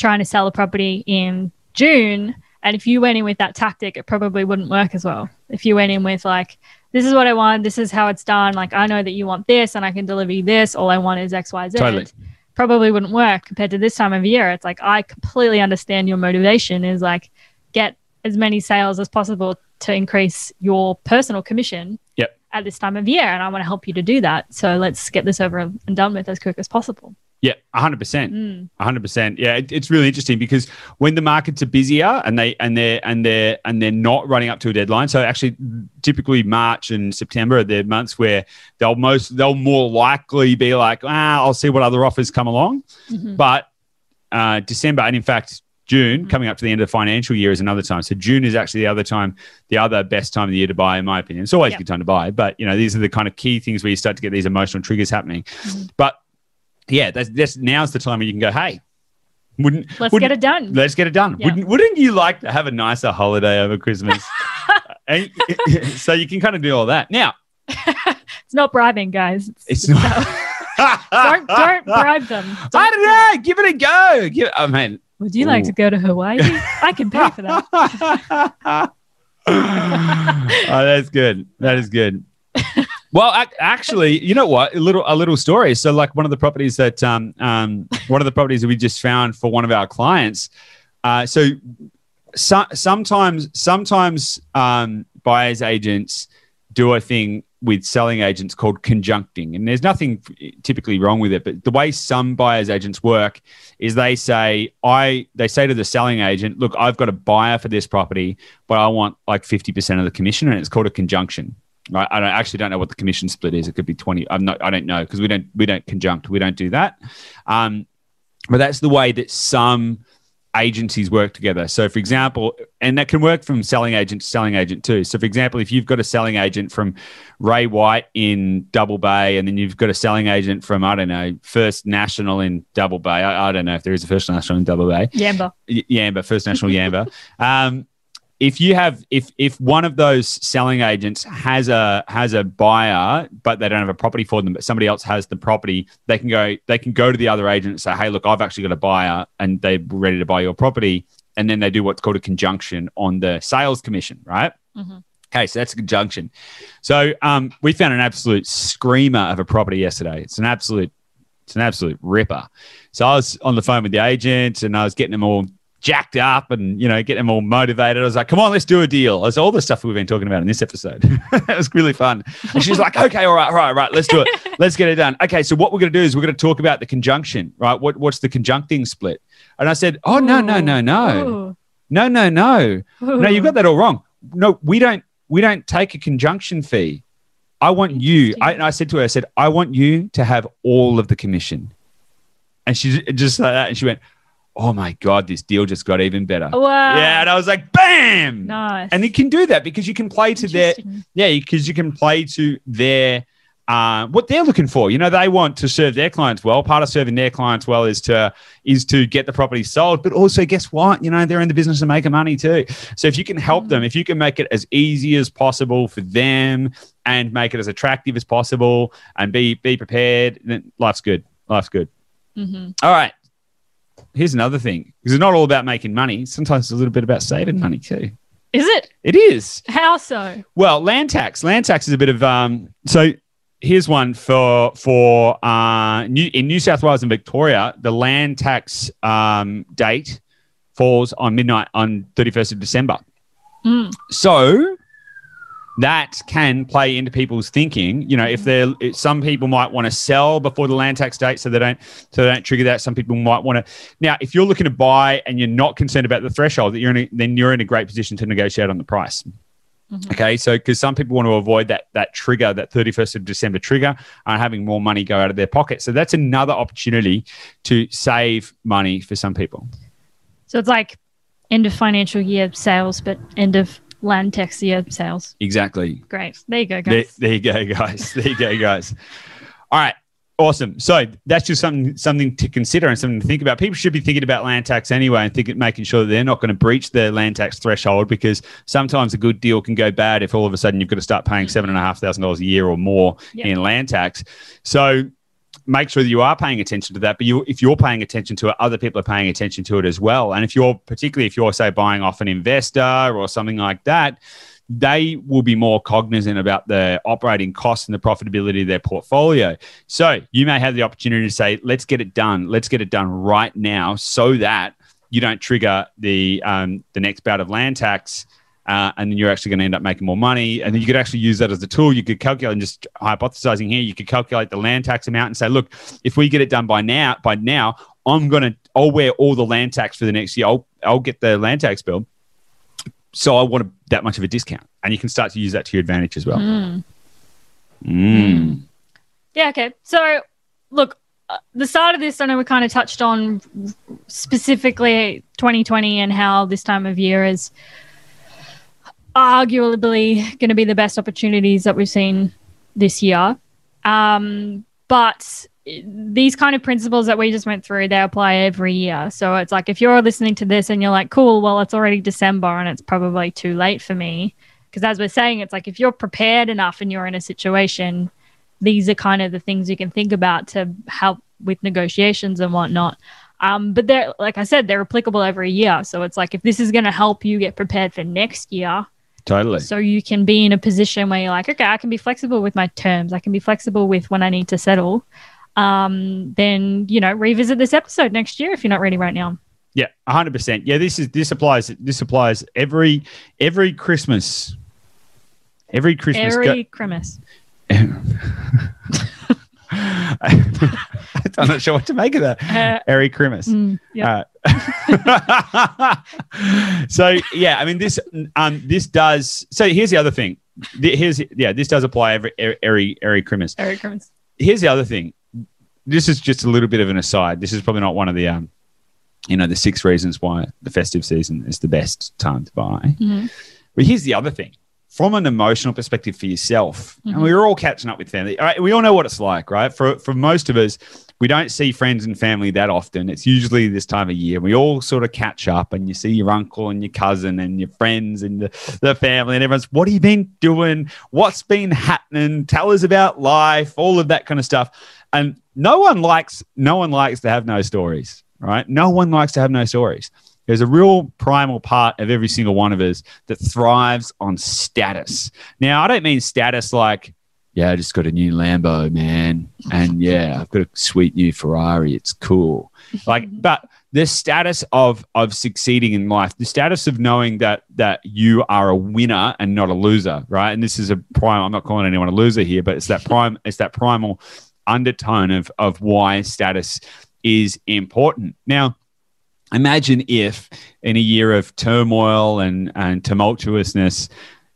Speaker 2: trying to sell a property in june and if you went in with that tactic it probably wouldn't work as well if you went in with like this is what i want this is how it's done like i know that you want this and i can deliver you this all i want is xyz
Speaker 1: Totally.
Speaker 2: probably wouldn't work compared to this time of year. It's like I completely understand your motivation is like get as many sales as possible to increase your personal commission
Speaker 1: Yep.
Speaker 2: at this time of year. And I want to help you to do that. So let's get this over and done with as quick as possible.
Speaker 1: Yeah, hundred percent.
Speaker 2: Mm.
Speaker 1: hundred percent. Yeah, it, it's really interesting because when the markets are busier and they and they're and they're and they're not running up to a deadline. So actually, typically March and September are the months where they'll most they'll more likely be like, ah, I'll see what other offers come along.
Speaker 2: Mhm.
Speaker 1: But uh, December and in fact June,
Speaker 2: Mhm.
Speaker 1: coming up to the end of the financial year, is another time. So June is actually the other time, the other best time of the year to buy, in my opinion. It's always
Speaker 2: Yeah.
Speaker 1: a good time to buy, but you know these are the kind of key things where you start to get these emotional triggers happening.
Speaker 2: Mhm.
Speaker 1: But yeah, that's, that's now's the time where you can go, hey, wouldn't
Speaker 2: Let's
Speaker 1: wouldn't-
Speaker 2: get it done.
Speaker 1: Let's get it done.
Speaker 2: Yeah.
Speaker 1: Wouldn't, wouldn't you like to have a nicer holiday over Christmas? <laughs> And- <laughs> so you can kind of do all that. Now, <laughs>
Speaker 2: It's not bribing, guys. It's,
Speaker 1: it's not.
Speaker 2: don't don't bribe them.
Speaker 1: I don't know. Give it a go. Give it, I mean,
Speaker 2: Would you like to go to Hawaii? I can pay for that.
Speaker 1: oh, that's good. That is good. Well, actually, you know what? A little, a little story. So, like one of the properties that, um, um, one of the properties that we just found for one of our clients. Uh, so, so, sometimes, sometimes um, buyers agents do a thing with selling agents called conjuncting, and there's nothing typically wrong with it. But the way some buyers agents work is they say, I, they say to the selling agent, look, I've got a buyer for this property, but I want like 50% of the commission, and it's called a conjunction. I don't, actually don't know what the commission split is. It could be 20. I'm not, I don't know because we don't, we don't conjunct. We don't do that. Um, but that's the way that some agencies work together. So, for example, and that can work from selling agent to selling agent too. So, for example, if you've got a selling agent from Ray White in Double Bay, and then you've got a selling agent from I don't know First National in Double Bay. I, I don't know if there is a First National in Double Bay.
Speaker 2: Yamba.
Speaker 1: Y- Yamba, First National Yamba. <laughs> Um, if you have if if one of those selling agents has a has a buyer but they don't have a property for them but somebody else has the property they can go they can go to the other agent and say hey look I've actually got a buyer and they're ready to buy your property and then they do what's called a conjunction on the sales commission right
Speaker 2: Mhm.
Speaker 1: Okay, so that's a conjunction. So um, we found an absolute screamer of a property yesterday. It's an absolute, it's an absolute ripper. So I was on the phone with the agent and I was getting them all jacked up and you know getting them all motivated. I was like, "Come on, let's do a deal." That's all the stuff we've been talking about in this episode. <laughs> it was really fun. And she's like, "Okay, all right, all right, all right, let's do it. <laughs> Let's get it done." Okay, so what we're going to do is we're going to talk about the conjunction, right? What what's the conjuncting split? And I said, "Oh no, no, no, no, no, no, no." No, you've got that all wrong. No, we don't. We don't take a conjunction fee. I want you. I, and I said to her, I said, I want you to have all of the commission. And she just like that, and she went, "Oh my god, this deal just got even better."
Speaker 2: Wow.
Speaker 1: Yeah, and I was like, "Bam!"
Speaker 2: Nice.
Speaker 1: And you can do that because you can play to their yeah, because you can play to their uh, what they're looking for. You know, they want to serve their clients well. Part of serving their clients well is to is to get the property sold, but also guess what? You know, they're in the business of making money too. So if you can help them, if you can make it as easy as possible for them and make it as attractive as possible and be be prepared, then life's good. Life's good.
Speaker 2: Mhm.
Speaker 1: All right. Here's another thing because it's not all about making money. Sometimes it's a little bit about saving money too.
Speaker 2: Is it?
Speaker 1: It is.
Speaker 2: How so?
Speaker 1: Well, land tax. Land tax is a bit of um. So here's one for for uh New, in New South Wales and Victoria. The land tax um date falls on midnight on 31st of December.
Speaker 2: Mm.
Speaker 1: So that can play into people's thinking. You know, if they're some people might want to sell before the land tax date, so they don't so they don't trigger that. Some people might want to. Now, if you're looking to buy and you're not concerned about the threshold, that you're in, a, then you're in a great position to negotiate on the price.
Speaker 2: Mhm.
Speaker 1: Okay, so because some people want to avoid that that trigger, that 31st of December trigger, and having more money go out of their pocket. So that's another opportunity to save money for some people.
Speaker 2: So it's like end of financial year sales, but end of land tax year sales.
Speaker 1: Exactly.
Speaker 2: Great. There you go, guys.
Speaker 1: there you go, guys. <laughs> There you go, guys. All right. Awesome. So that's just something something to consider and something to think about. People should be thinking about land tax anyway and thinking making sure that they're not going to breach the land tax threshold because sometimes a good deal can go bad if all of a sudden you've got to start paying mm. seven and a half thousand dollars a year or more
Speaker 2: Yeah.
Speaker 1: in land tax. So make sure that you are paying attention to that. But you, if you're paying attention to it, other people are paying attention to it as well. And if you're particularly if you're say buying off an investor or something like that, they will be more cognizant about the operating costs and the profitability of their portfolio. So you may have the opportunity to say, let's get it done. Let's get it done right now so that you don't trigger the um, the next bout of land tax. Uh, and then you're actually going to end up making more money. And then you could actually use that as a tool. You could calculate, and just hypothesizing here, you could calculate the land tax amount and say, look, if we get it done by now, by now, I'm going to, I'll wear all the land tax for the next year. I'll, I'll get the land tax bill so I want a, that much of a discount, and you can start to use that to your advantage as well.
Speaker 2: Mm.
Speaker 1: Mm.
Speaker 2: Yeah, okay. So, look, uh, the start of this, I know we kind of touched on specifically 2020 and how this time of year is arguably going to be the best opportunities that we've seen this year. Um, but these kind of principles that we just went through, they apply every year. So it's like if you're listening to this and you're like, cool, well, it's already December and it's probably too late for me. Because as we're saying, it's like if you're prepared enough and you're in a situation, these are kind of the things you can think about to help with negotiations and whatnot. Um, but they're like I said, they're applicable every year. So it's like if this is going to help you get prepared for next year,
Speaker 1: Totally.
Speaker 2: so you can be in a position where you're like, okay, I can be flexible with my terms. I can be flexible with when I need to settle. Um, then you know, revisit this episode next year if you're not ready right now.
Speaker 1: Yeah, hundred percent. Yeah, this is this applies. This applies every every Christmas. Every Christmas. go-
Speaker 2: Every Christmas. <laughs> <laughs>
Speaker 1: I'm not sure what to make of that. <laughs>
Speaker 2: Uh,
Speaker 1: Every Christmas.
Speaker 2: Mm, yeah.
Speaker 1: Uh, <laughs> so yeah, I mean this um this does so here's the other thing. Here's yeah, this does apply every every every Christmas.
Speaker 2: Every Christmas.
Speaker 1: Here's the other thing. This is just a little bit of an aside. This is probably not one of the um you know the six reasons why the festive season is the best time to buy.
Speaker 2: Mhm.
Speaker 1: But here's the other thing. From an emotional perspective for yourself, and
Speaker 2: Mhm.
Speaker 1: we're all catching up with family. All right, we all know what it's like, right? For for most of us, we don't see friends and family that often. It's usually this time of year. We all sort of catch up, and you see your uncle and your cousin and your friends and the, the family, and everyone's, "What have you been doing? What's been happening? Tell us about life." All of that kind of stuff. And no one likes no one likes to have no stories, right? No one likes to have no stories. There's a real primal part of every single one of us that thrives on status. Now, I don't mean status like, yeah, I just got a new Lambo, man. And yeah, I've got a sweet new Ferrari. It's cool. Like, <laughs> but the status of of succeeding in life, the status of knowing that that you are a winner and not a loser, right? And this is a prime. I'm not calling anyone a loser here, but it's that prime. It's that primal undertone of of why status is important. Now, imagine if in a year of turmoil and and tumultuousness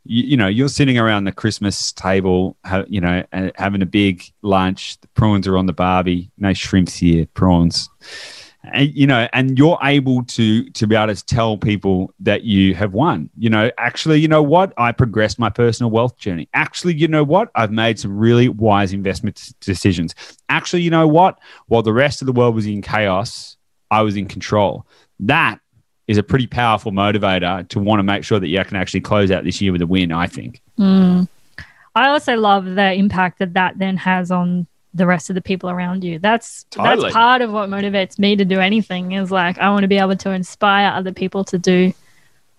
Speaker 1: you, you know you're sitting around the christmas table you know having a big lunch the prawns are on the barbie no shrimps here prawns. And, you know and you're able to to be able to tell people that you have won. You know actually you know what? I progressed my personal wealth journey. Actually you know what? I've made some really wise investment decisions. Actually you know what? While the rest of the world was in chaos I was in control. That is a pretty powerful motivator to want to make sure that you can actually close out this year with a win, I think.
Speaker 2: Mm. I also love the impact that that then has on the rest of the people around you. That's
Speaker 1: Totally.
Speaker 2: that's part of what motivates me to do anything. Is like I want to be able to inspire other people to do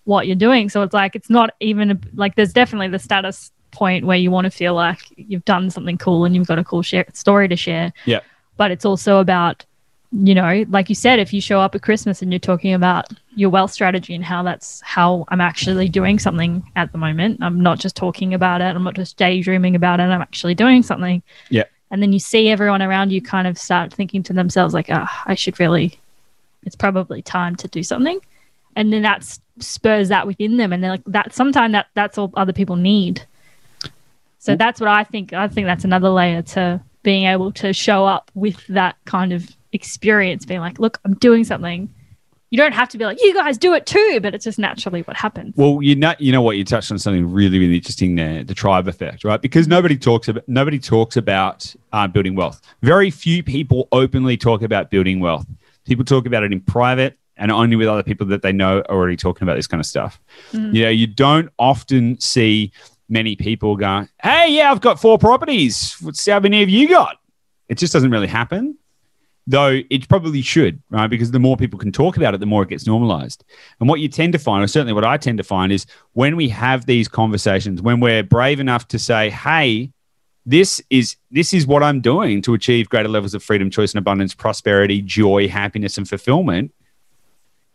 Speaker 2: what you're doing. So it's like it's not even a, like there's definitely the status point where you want to feel like you've done something cool and you've got a cool share, story to share.
Speaker 1: Yeah.
Speaker 2: But it's also about you know, like you said, if you show up at Christmas and you're talking about your wealth strategy and how that's how I'm actually doing something at the moment, I'm not just talking about it, I'm not just daydreaming about it, I'm actually doing something.
Speaker 1: Yeah.
Speaker 2: And then you see everyone around you kind of start thinking to themselves, like, oh, I should really, it's probably time to do something. And then that spurs that within them. And they're like, that sometimes that that's all other people need. So mm. that's what I think. I think that's another layer to being able to show up with that kind of experience, being like, look, I'm doing something. You don't have to be like, you guys do it too, but it's just naturally what happens.
Speaker 1: Well, you know, you know what? You touched on something really, really interesting there: the tribe effect, right? Because nobody talks about nobody talks about uh, building wealth. Very few people openly talk about building wealth. People talk about it in private and only with other people that they know are already talking about this kind of stuff.
Speaker 2: Mm.
Speaker 1: You know, you don't often see many people go, "Hey, yeah, I've got four properties. What's how many have you got?" It just doesn't really happen though it probably should, right? Because the more people can talk about it, the more it gets normalized. And what you tend to find, or certainly what I tend to find, is when we have these conversations, when we're brave enough to say, hey, this is this is what I'm doing to achieve greater levels of freedom, choice, and abundance, prosperity, joy, happiness, and fulfillment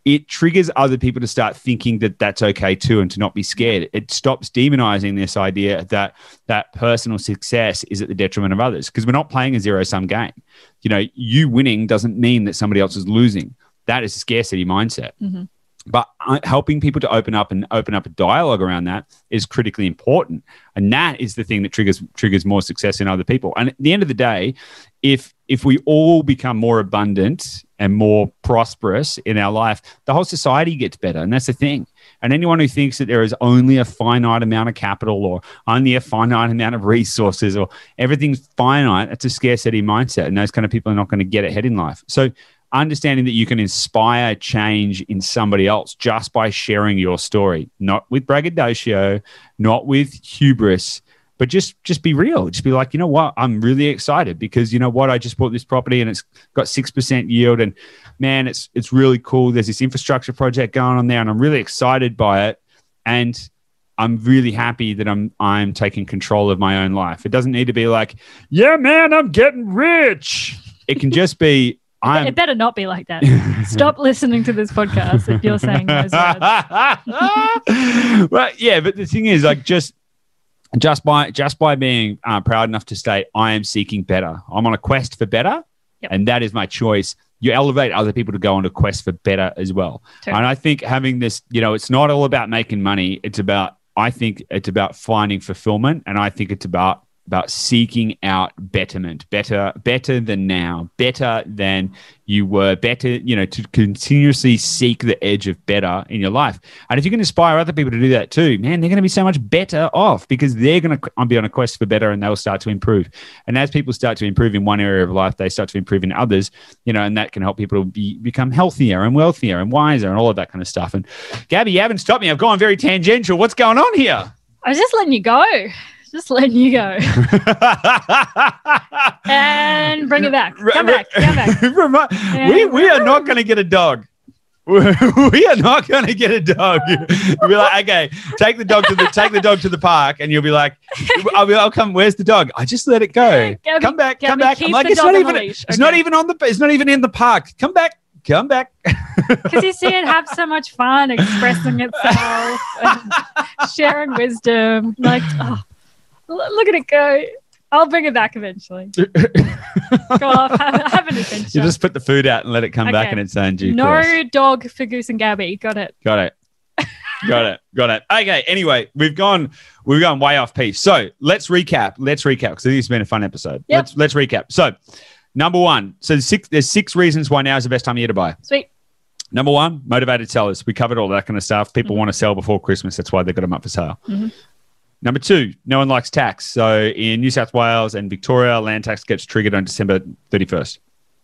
Speaker 1: it triggers other people to start thinking that that's okay too and to not be scared. It stops demonizing this idea that that personal success is at the detriment of others because we're not playing a zero sum game. You know you winning doesn't mean that somebody else is losing. That is a scarcity mindset.
Speaker 2: Mm-hmm.
Speaker 1: but uh, helping people to open up and open up a dialogue around that is critically important. And that is the thing that triggers triggers more success in other people. And at the end of the day if if we all become more abundant and more prosperous in our life the whole society gets better and that's the thing. And anyone who thinks that there is only a finite amount of capital or only a finite amount of resources or everything's finite that's a scarcity mindset and those kind of people are not going to get ahead in life. So understanding that you can inspire change in somebody else just by sharing your story, not with braggadocio, not with hubris, but just just be real. Just be like, you know what, I'm really excited because you know what, I just bought this property and it's got six percent yield, and man, it's it's really cool. There's this infrastructure project going on there, and I'm really excited by it, and I'm really happy that I'm I'm taking control of my own life. It doesn't need to be like, yeah, man, I'm getting rich. It can just be <laughs> I'm
Speaker 2: it better not be like that. Stop <laughs> listening to this podcast if you're saying those words. <laughs>
Speaker 1: well, yeah, but the thing is, like, just just by just by being uh, proud enough to say I am seeking better, I'm on a quest for better,
Speaker 2: Yep.
Speaker 1: and that is my choice. You elevate other people to go on a quest for better as well.
Speaker 2: Totally.
Speaker 1: And I think having this, you know, it's not all about making money. It's about I think it's about finding fulfillment, and I think it's about about seeking out betterment, better, better than now, better than you were, better, you know, to continuously seek the edge of better in your life. And if you can inspire other people to do that too, man, they're going to be so much better off because they're going to be on a quest for better and they'll start to improve. And as people start to improve in one area of life, they start to improve in others, you know, and that can help people be, become healthier and wealthier and wiser and all of that kind of stuff. And Gabby, you haven't stopped me. I've gone very tangential. What's going on here?
Speaker 2: I was just letting you go. Just letting you go. <laughs> And bring it back. Come back. Come back. <laughs>
Speaker 1: Remi- we, <laughs> we are not going to get a dog. we are not going to get a dog. You'll be like, okay, take the dog to the take the dog to the park, and you'll be like, I'll, be, I'll come. Where's the dog? I just let it go.
Speaker 2: Gabby-
Speaker 1: come back, come back. I'm like, it's not even. It's not even on the. It's not even in the park. Come back. Come back.
Speaker 2: Because you see it have so much fun expressing itself, and sharing wisdom. Like, oh, look at it go. I'll bring it back eventually. <laughs> Go off, have, have an adventure.
Speaker 1: You just put the food out and let it come back
Speaker 2: Okay.
Speaker 1: in its own due
Speaker 2: no
Speaker 1: course.
Speaker 2: dog for Goose and Gabby. Got it.
Speaker 1: Got it. <laughs> got it. Got it. Okay. Anyway, we've gone we've gone way off piece. So let's recap. Let's recap because this has been a fun episode.
Speaker 2: Yep.
Speaker 1: Let's let's recap. So number one. So there's six there's six reasons why now is the best time of year to buy.
Speaker 2: Sweet.
Speaker 1: Number one, motivated sellers. We covered all that kind of stuff. People
Speaker 2: Mhm.
Speaker 1: want to sell before Christmas. That's why they got them up for sale.
Speaker 2: Mhm.
Speaker 1: Number two, no one likes tax. So in New South Wales and Victoria, land tax gets triggered on December 31st.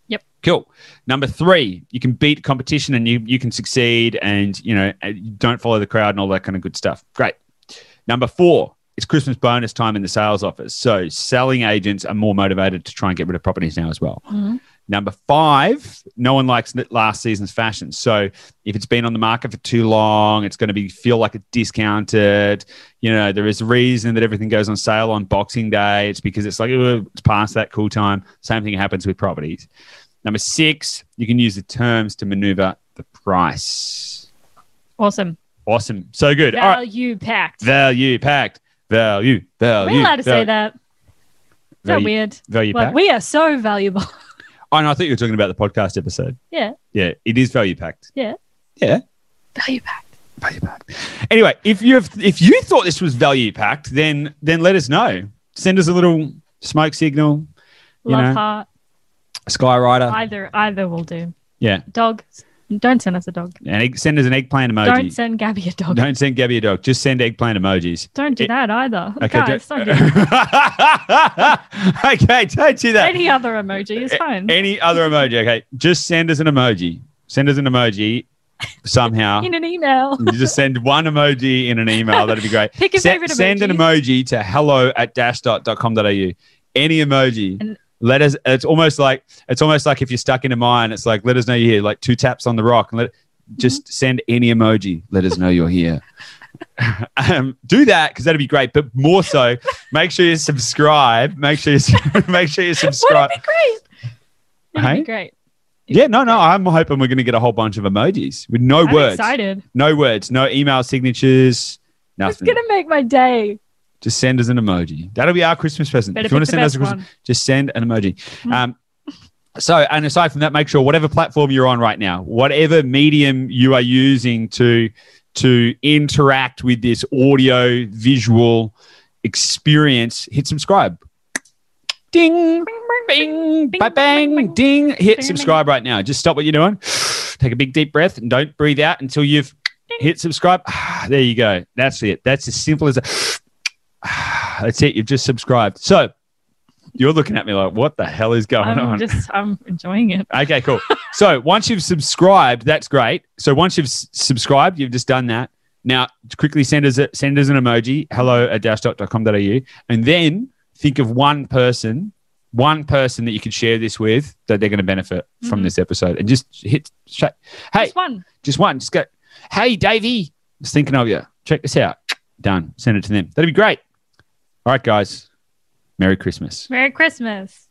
Speaker 2: Yep.
Speaker 1: Cool. Number three, you can beat competition and you, you can succeed and, you know, uh, you don't follow the crowd and all that kind of good stuff. Great. Number four, it's Christmas bonus time in the sales office. So selling agents are more motivated to try and get rid of properties now as well.
Speaker 2: Mhm.
Speaker 1: Number five, no one likes last season's fashion. So if it's been on the market for too long, it's going to be feel like it's discounted. You know, there is a reason that everything goes on sale on Boxing Day. It's because it's like "Ugh, it's past that cool time. Same thing happens with properties. Number six, you can use the terms to maneuver the price.
Speaker 2: Awesome.
Speaker 1: Awesome. So good. All right.
Speaker 2: Value packed.
Speaker 1: Value packed. Value. Value.
Speaker 2: We're allowed to say
Speaker 1: value-
Speaker 2: that? Is that
Speaker 1: Value,
Speaker 2: weird?
Speaker 1: value
Speaker 2: Like
Speaker 1: packed.
Speaker 2: we are so valuable. <laughs>
Speaker 1: oh, no, I thought you were talking about the podcast episode.
Speaker 2: yeah.
Speaker 1: Yeah, it is value packed.
Speaker 2: Yeah.
Speaker 1: Yeah.
Speaker 2: Value packed.
Speaker 1: Value packed. Anyway, if you have, if you thought this was value packed, then then let us know. Send us a little smoke signal,
Speaker 2: Love
Speaker 1: know.
Speaker 2: heart.
Speaker 1: Skyrider.
Speaker 2: Either either will do.
Speaker 1: yeah,
Speaker 2: Dog. Don't send us a dog.
Speaker 1: and send us an eggplant emoji.
Speaker 2: Don't send Gabby a dog. Don't,
Speaker 1: send Gabby a dog. Just send eggplant emojis.
Speaker 2: Don't
Speaker 1: It-
Speaker 2: that either.
Speaker 1: Okay,
Speaker 2: Guys,
Speaker 1: don't,
Speaker 2: don't do that. <laughs>
Speaker 1: okay, don't do that.
Speaker 2: Any other emoji is fine.
Speaker 1: Any other emoji? Okay, just send us an emoji. Send us an emoji somehow. <laughs>
Speaker 2: In an email.
Speaker 1: You just send one emoji in an email. That'd be great. <laughs>
Speaker 2: Pick your
Speaker 1: Se-
Speaker 2: favorite
Speaker 1: Send an emoji to hello at dashdot.com.au. Any emoji. Let us. It's almost like it's almost like if you're stuck in a mine. It's like let us know you're here. Like two taps on the rock and let just
Speaker 2: Mm-hmm.
Speaker 1: send any emoji. Let us know you're here. <laughs> um, do that because that'd be great. But more so, make sure you subscribe. Make sure you <laughs> make sure you subscribe.
Speaker 2: it be great? It'd
Speaker 1: Hey?
Speaker 2: be great.
Speaker 1: Yeah, no, no. I'm hoping we're going to get a whole bunch of emojis with no
Speaker 2: I'm
Speaker 1: words,
Speaker 2: excited.
Speaker 1: no words, no email signatures, Nothing.
Speaker 2: It's gonna make my day.
Speaker 1: Just send us an emoji. That'll be our Christmas present.
Speaker 2: Better
Speaker 1: if you want to send us a Christmas,
Speaker 2: one.
Speaker 1: just send an emoji.
Speaker 2: Mm.
Speaker 1: Um, so, and aside from that, make sure whatever platform you're on right now, whatever medium you are using to to interact with this audio visual experience, hit subscribe. Ding, bing,
Speaker 2: bing,
Speaker 1: bang, bang, ding. Hit subscribe right now. Just stop what you're doing. <sighs> Take a big deep breath and don't breathe out until you've hit subscribe. <sighs> There you go. That's it. That's as simple as that. <sighs> That's it. You've just subscribed. So you're looking at me like, what the hell is going on?
Speaker 2: I'm
Speaker 1: on?
Speaker 2: just I'm enjoying it.
Speaker 1: Okay, cool. so once you've subscribed, that's great. So once you've s- subscribed, you've just done that. Now, quickly send us a, send us an emoji, hello at dashdot.com.au, and then think of one person, one person that you could share this with that they're going to benefit from
Speaker 2: Mhm.
Speaker 1: this episode, and just hit. sh- Hey,
Speaker 2: Just one.
Speaker 1: just one. Just go. Hey, Davey, just thinking of you. Check this out. Done. Send it to them. That'd be great. All right, guys. Merry Christmas.
Speaker 2: Merry Christmas.